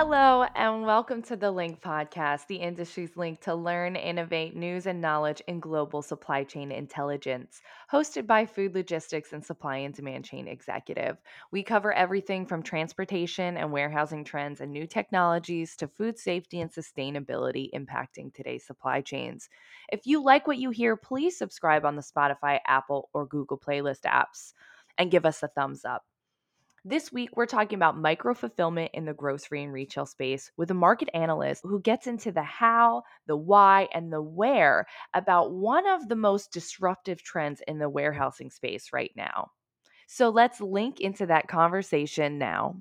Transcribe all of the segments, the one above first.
Hello, and welcome to the Link Podcast, the industry's link to learn, innovate, news, and knowledge in global supply chain intelligence. Hosted by Food Logistics and Supply and Demand Chain Executive. We cover everything from transportation and warehousing trends and new technologies to food safety and sustainability impacting today's supply chains. If you like what you hear, please subscribe on the Spotify, Apple, or Google playlist apps and give us a thumbs up. This week, we're talking about micro fulfillment in the grocery and retail space with a market analyst who gets into the how, the why, and the where about one of the most disruptive trends in the warehousing space right now. So let's link into that conversation now.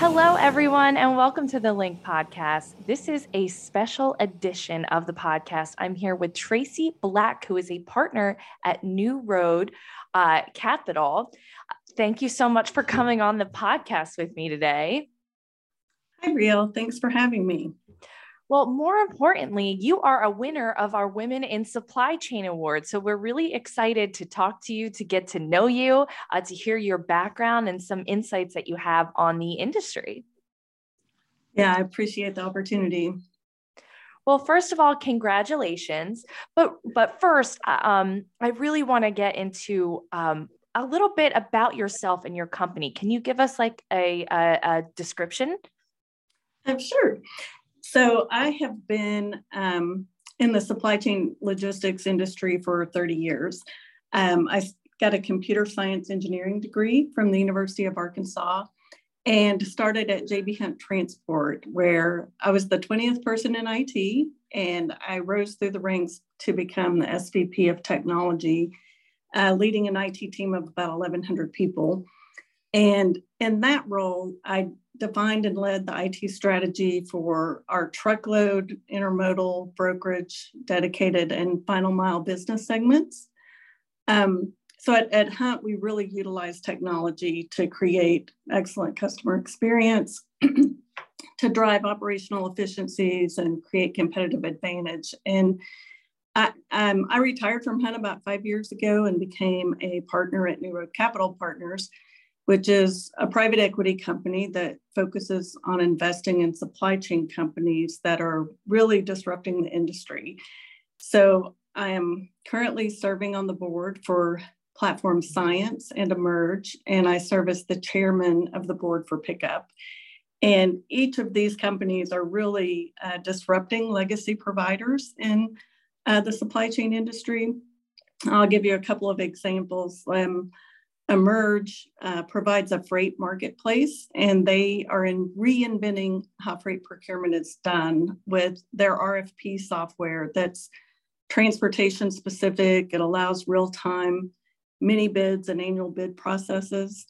Hello, everyone, and welcome to the Link Podcast. This is a special edition of the podcast. I'm here with Tracy Black, who is a partner at New Road uh, Capital. Thank you so much for coming on the podcast with me today. Hi, Brielle. Thanks for having me. Well, more importantly, you are a winner of our Women in Supply Chain Award. So we're really excited to talk to you, to get to know you, uh, to hear your background and some insights that you have on the industry. Yeah, I appreciate the opportunity. Well, first of all, congratulations. But but first, uh, um, I really want to get into um, a little bit about yourself and your company. Can you give us like a, a, a description? I'm um, sure. So I have been um, in the supply chain logistics industry for 30 years. Um, I got a computer science engineering degree from the University of Arkansas and started at JB Hunt Transport, where I was the 20th person in IT, and I rose through the ranks to become the SVP of technology, uh, leading an IT team of about 1,100 people. And in that role, I defined and led the IT strategy for our truckload, intermodal, brokerage, dedicated, and final mile business segments. Um, so at, at Hunt, we really utilize technology to create excellent customer experience, to drive operational efficiencies, and create competitive advantage. And I, um, I retired from Hunt about five years ago and became a partner at New Road Capital Partners which is a private equity company that focuses on investing in supply chain companies that are really disrupting the industry. So I am currently serving on the board for Platform Science and Emerge, and I serve as the chairman of the board for Pickup. And each of these companies are really uh, disrupting legacy providers in uh, the supply chain industry. I'll give you a couple of examples. Um, Emerge uh, provides a freight marketplace, and they are in reinventing how freight procurement is done with their RFP software that's transportation specific. It allows real time mini bids and annual bid processes.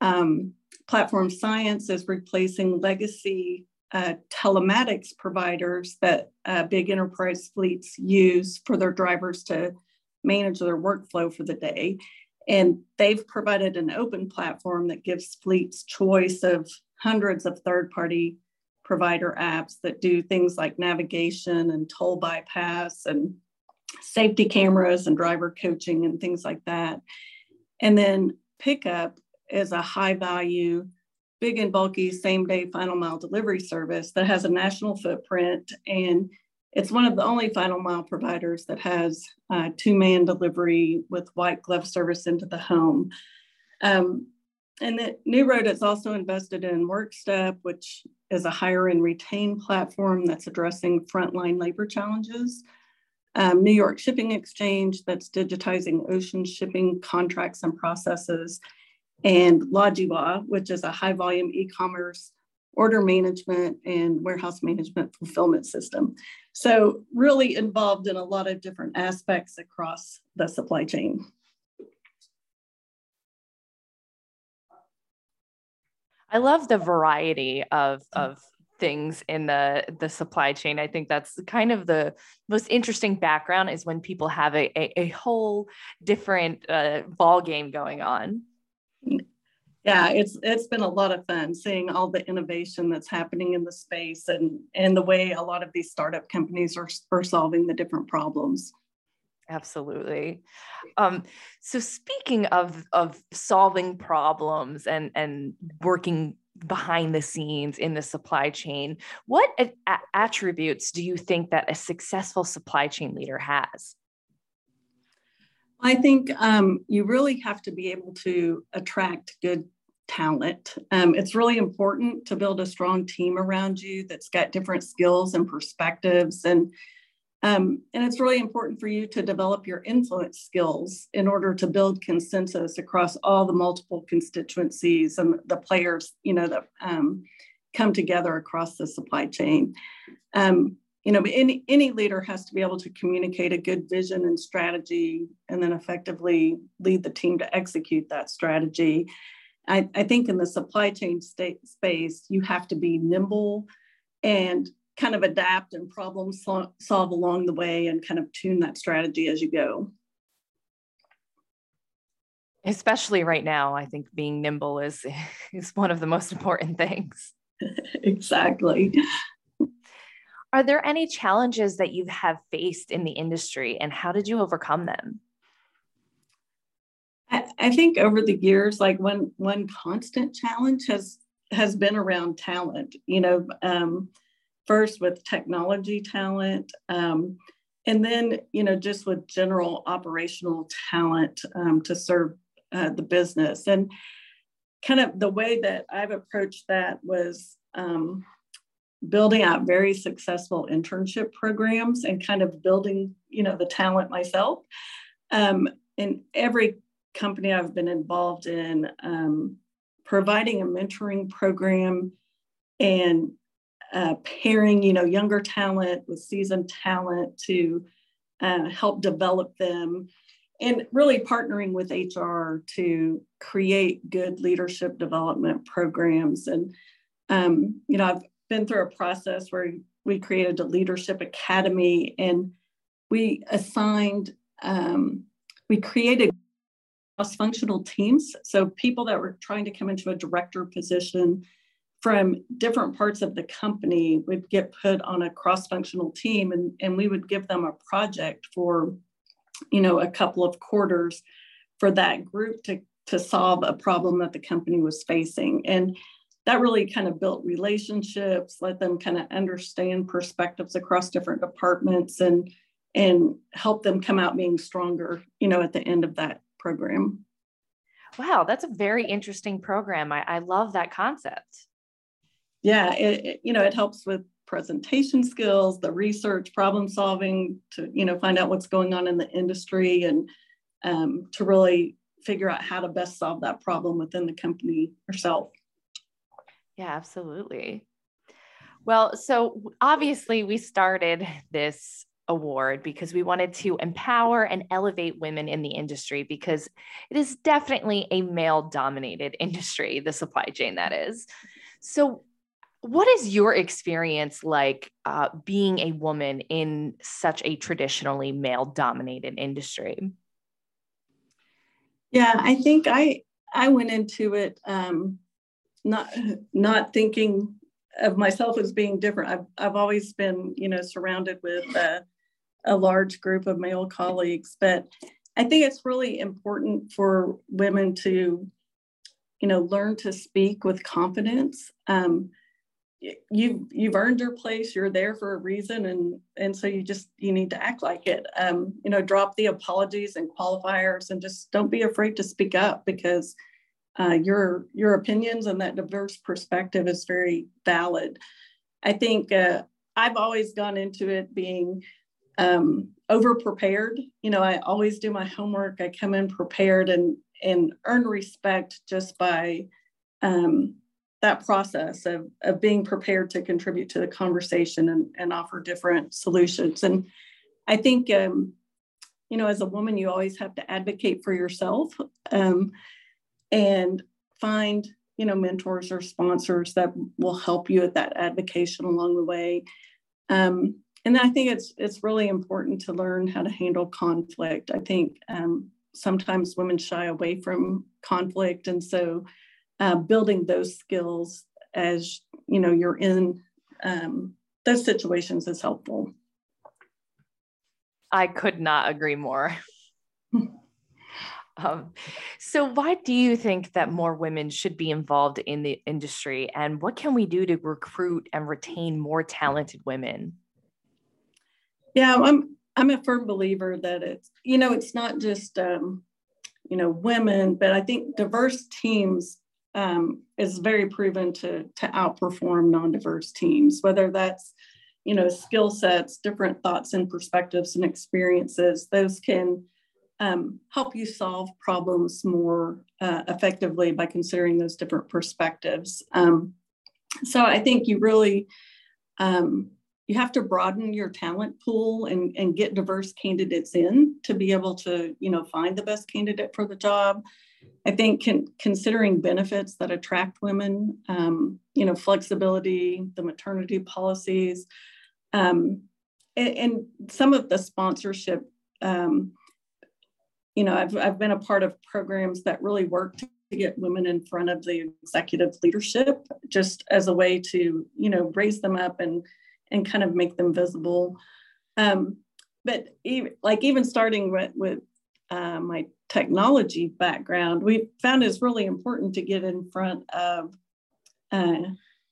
Um, Platform Science is replacing legacy uh, telematics providers that uh, big enterprise fleets use for their drivers to manage their workflow for the day. And they've provided an open platform that gives fleets choice of hundreds of third party provider apps that do things like navigation and toll bypass and safety cameras and driver coaching and things like that. And then pickup is a high value, big and bulky same day final mile delivery service that has a national footprint and it's one of the only final mile providers that has uh, two man delivery with white glove service into the home. Um, and the New Road has also invested in WorkStep, which is a hire and retain platform that's addressing frontline labor challenges. Um, New York Shipping Exchange, that's digitizing ocean shipping contracts and processes. And Logiwa, which is a high volume e commerce order management and warehouse management fulfillment system. So, really involved in a lot of different aspects across the supply chain. I love the variety of, of things in the the supply chain. I think that's kind of the most interesting background is when people have a, a, a whole different uh, ball game going on yeah it's it's been a lot of fun seeing all the innovation that's happening in the space and and the way a lot of these startup companies are, are solving the different problems Absolutely. Um, so speaking of of solving problems and and working behind the scenes in the supply chain, what a- attributes do you think that a successful supply chain leader has? I think um, you really have to be able to attract good talent. Um, it's really important to build a strong team around you that's got different skills and perspectives and um, and it's really important for you to develop your influence skills in order to build consensus across all the multiple constituencies and the players, you know, that um, come together across the supply chain. Um, you know, any, any leader has to be able to communicate a good vision and strategy and then effectively lead the team to execute that strategy. I, I think in the supply chain state space, you have to be nimble and kind of adapt and problem solve along the way and kind of tune that strategy as you go. Especially right now, I think being nimble is is one of the most important things. exactly. Are there any challenges that you have faced in the industry and how did you overcome them? I, think over the years, like one one constant challenge has has been around talent. You know, um, first with technology talent, um, and then you know just with general operational talent um, to serve uh, the business. And kind of the way that I've approached that was um, building out very successful internship programs and kind of building you know the talent myself. Um, in every company I've been involved in, um, providing a mentoring program and uh, pairing, you know, younger talent with seasoned talent to uh, help develop them, and really partnering with HR to create good leadership development programs. And um, you know, I've been through a process where we created a leadership academy, and we assigned, um, we created cross-functional teams. So people that were trying to come into a director position from different parts of the company would get put on a cross-functional team and, and we would give them a project for you know a couple of quarters for that group to to solve a problem that the company was facing and that really kind of built relationships let them kind of understand perspectives across different departments and and help them come out being stronger you know at the end of that program wow that's a very interesting program i, I love that concept yeah, it, it, you know, it helps with presentation skills, the research, problem solving to, you know, find out what's going on in the industry and um, to really figure out how to best solve that problem within the company herself. Yeah, absolutely. Well, so obviously we started this award because we wanted to empower and elevate women in the industry because it is definitely a male dominated industry, the supply chain that is. So, what is your experience like uh, being a woman in such a traditionally male dominated industry? Yeah, I think I I went into it um, not not thinking of myself as being different. I've I've always been you know surrounded with uh, a large group of male colleagues, but I think it's really important for women to you know learn to speak with confidence. Um, you've you've earned your place you're there for a reason and and so you just you need to act like it um, you know drop the apologies and qualifiers and just don't be afraid to speak up because uh, your your opinions and that diverse perspective is very valid i think uh, i've always gone into it being um, over prepared you know i always do my homework i come in prepared and and earn respect just by um, that process of, of being prepared to contribute to the conversation and, and offer different solutions. And I think, um, you know, as a woman, you always have to advocate for yourself um, and find, you know, mentors or sponsors that will help you at that advocacy along the way. Um, and I think it's it's really important to learn how to handle conflict. I think um, sometimes women shy away from conflict, and so uh, building those skills as you know you're in um, those situations is helpful I could not agree more. um, so, why do you think that more women should be involved in the industry, and what can we do to recruit and retain more talented women? Yeah, I'm I'm a firm believer that it's you know it's not just um, you know women, but I think diverse teams um, is very proven to to outperform non-diverse teams, whether that's you know skill sets, different thoughts and perspectives and experiences. Those can um, help you solve problems more uh, effectively by considering those different perspectives. Um, so I think you really um, you have to broaden your talent pool and, and get diverse candidates in to be able to you know find the best candidate for the job. I think con- considering benefits that attract women um, you know flexibility the maternity policies um, and, and, some of the sponsorship um, you know I've, I've been a part of programs that really work to get women in front of the executive leadership just as a way to you know raise them up and and kind of make them visible. Um, but even, like even starting with, with uh, my technology background, we found it's really important to get in front of uh,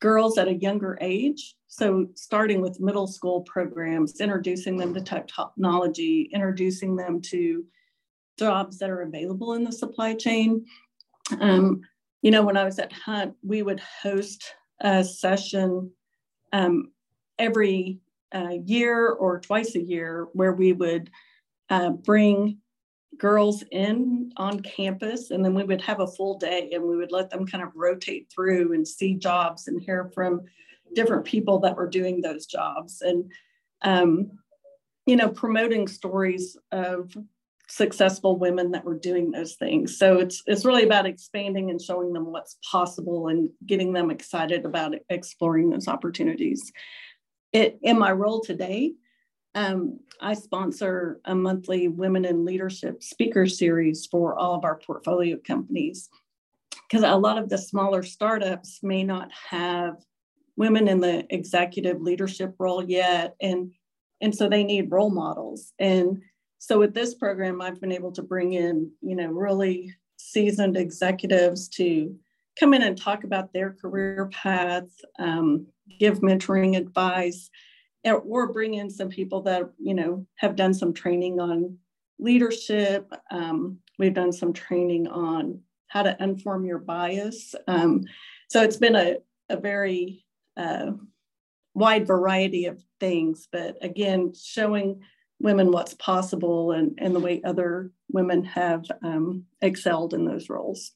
girls at a younger age. So starting with middle school programs, introducing them to technology, introducing them to jobs that are available in the supply chain. Um, you know, when I was at Hunt, we would host a session um, every uh, year or twice a year where we would uh, bring girls in on campus. And then we would have a full day and we would let them kind of rotate through and see jobs and hear from different people that were doing those jobs. And um, you know promoting stories of successful women that were doing those things. So it's it's really about expanding and showing them what's possible and getting them excited about exploring those opportunities it, in my role today, um, I sponsor a monthly Women in Leadership speaker series for all of our portfolio companies. Because a lot of the smaller startups may not have women in the executive leadership role yet. And, and so they need role models. And so with this program, I've been able to bring in, you know, really seasoned executives to come in and talk about their career path, um, give mentoring advice, or bring in some people that you know have done some training on leadership. Um, we've done some training on how to inform your bias. Um, so it's been a, a very uh, wide variety of things, but again, showing women what's possible and, and the way other women have um, excelled in those roles.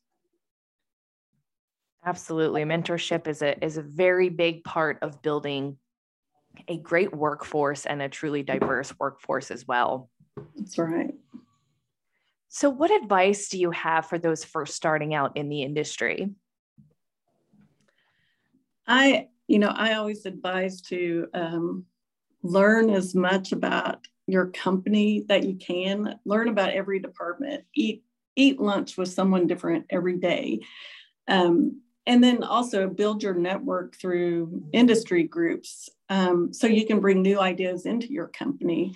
Absolutely. Mentorship is a is a very big part of building a great workforce and a truly diverse workforce as well. That's right. So what advice do you have for those first starting out in the industry? I, you know, I always advise to um, learn as much about your company that you can. Learn about every department. Eat eat lunch with someone different every day. Um, and then also build your network through industry groups. Um, so you can bring new ideas into your company.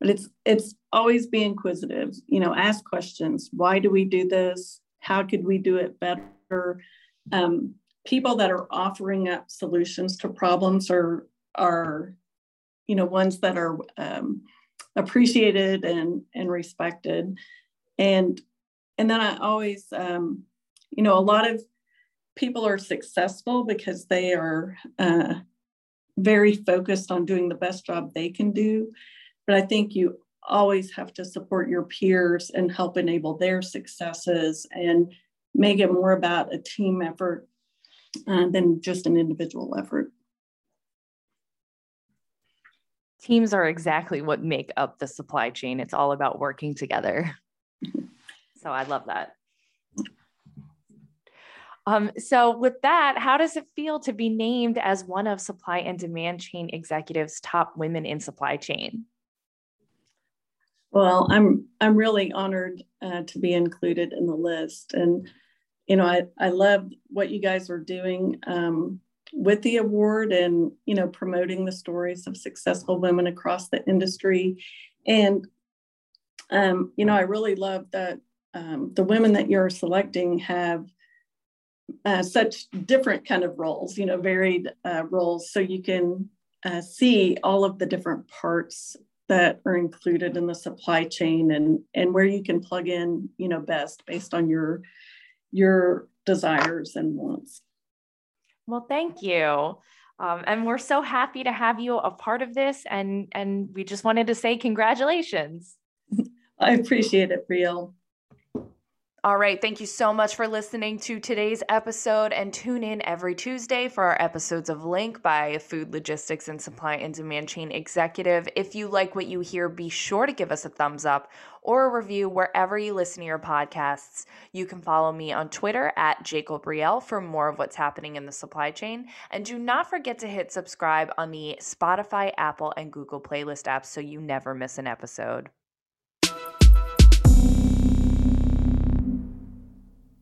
But it's it's always be inquisitive you know ask questions. Why do we do this? How could we do it better? Um, people that are offering up solutions to problems are are you know ones that are um, appreciated and and respected. And and then i always um, you know a lot of people are successful because they are uh, very focused on doing the best job they can do. But I think you always have to support your peers and help enable their successes and make it more about a team effort uh, than just an individual effort. Teams are exactly what make up the supply chain. It's all about working together. so I love that. Um, so, with that, how does it feel to be named as one of Supply and Demand Chain Executive's top women in supply chain? Well, I'm I'm really honored uh, to be included in the list, and you know I I love what you guys are doing um, with the award, and you know promoting the stories of successful women across the industry, And, um, you know, I really love that um, the women that you're selecting have uh, such different kind of roles, you know, varied uh, roles. So you can uh, see all of the different parts that are included in the supply chain and and where you can plug in, you know, best based on your your desires and wants. Well, thank you. Um, and we're so happy to have you a part of this. And, and we just wanted to say congratulations. I appreciate it, Brielle. All right. Thank you so much for listening to today's episode and tune in every Tuesday for our episodes of Link by Food Logistics and Supply and Demand Chain Executive. If you like what you hear, be sure to give us a thumbs up or a review wherever you listen to your podcasts. You can follow me on Twitter at Jacob Brielle for more of what's happening in the supply chain. And do not forget to hit subscribe on the Spotify, Apple, and Google playlist apps so you never miss an episode.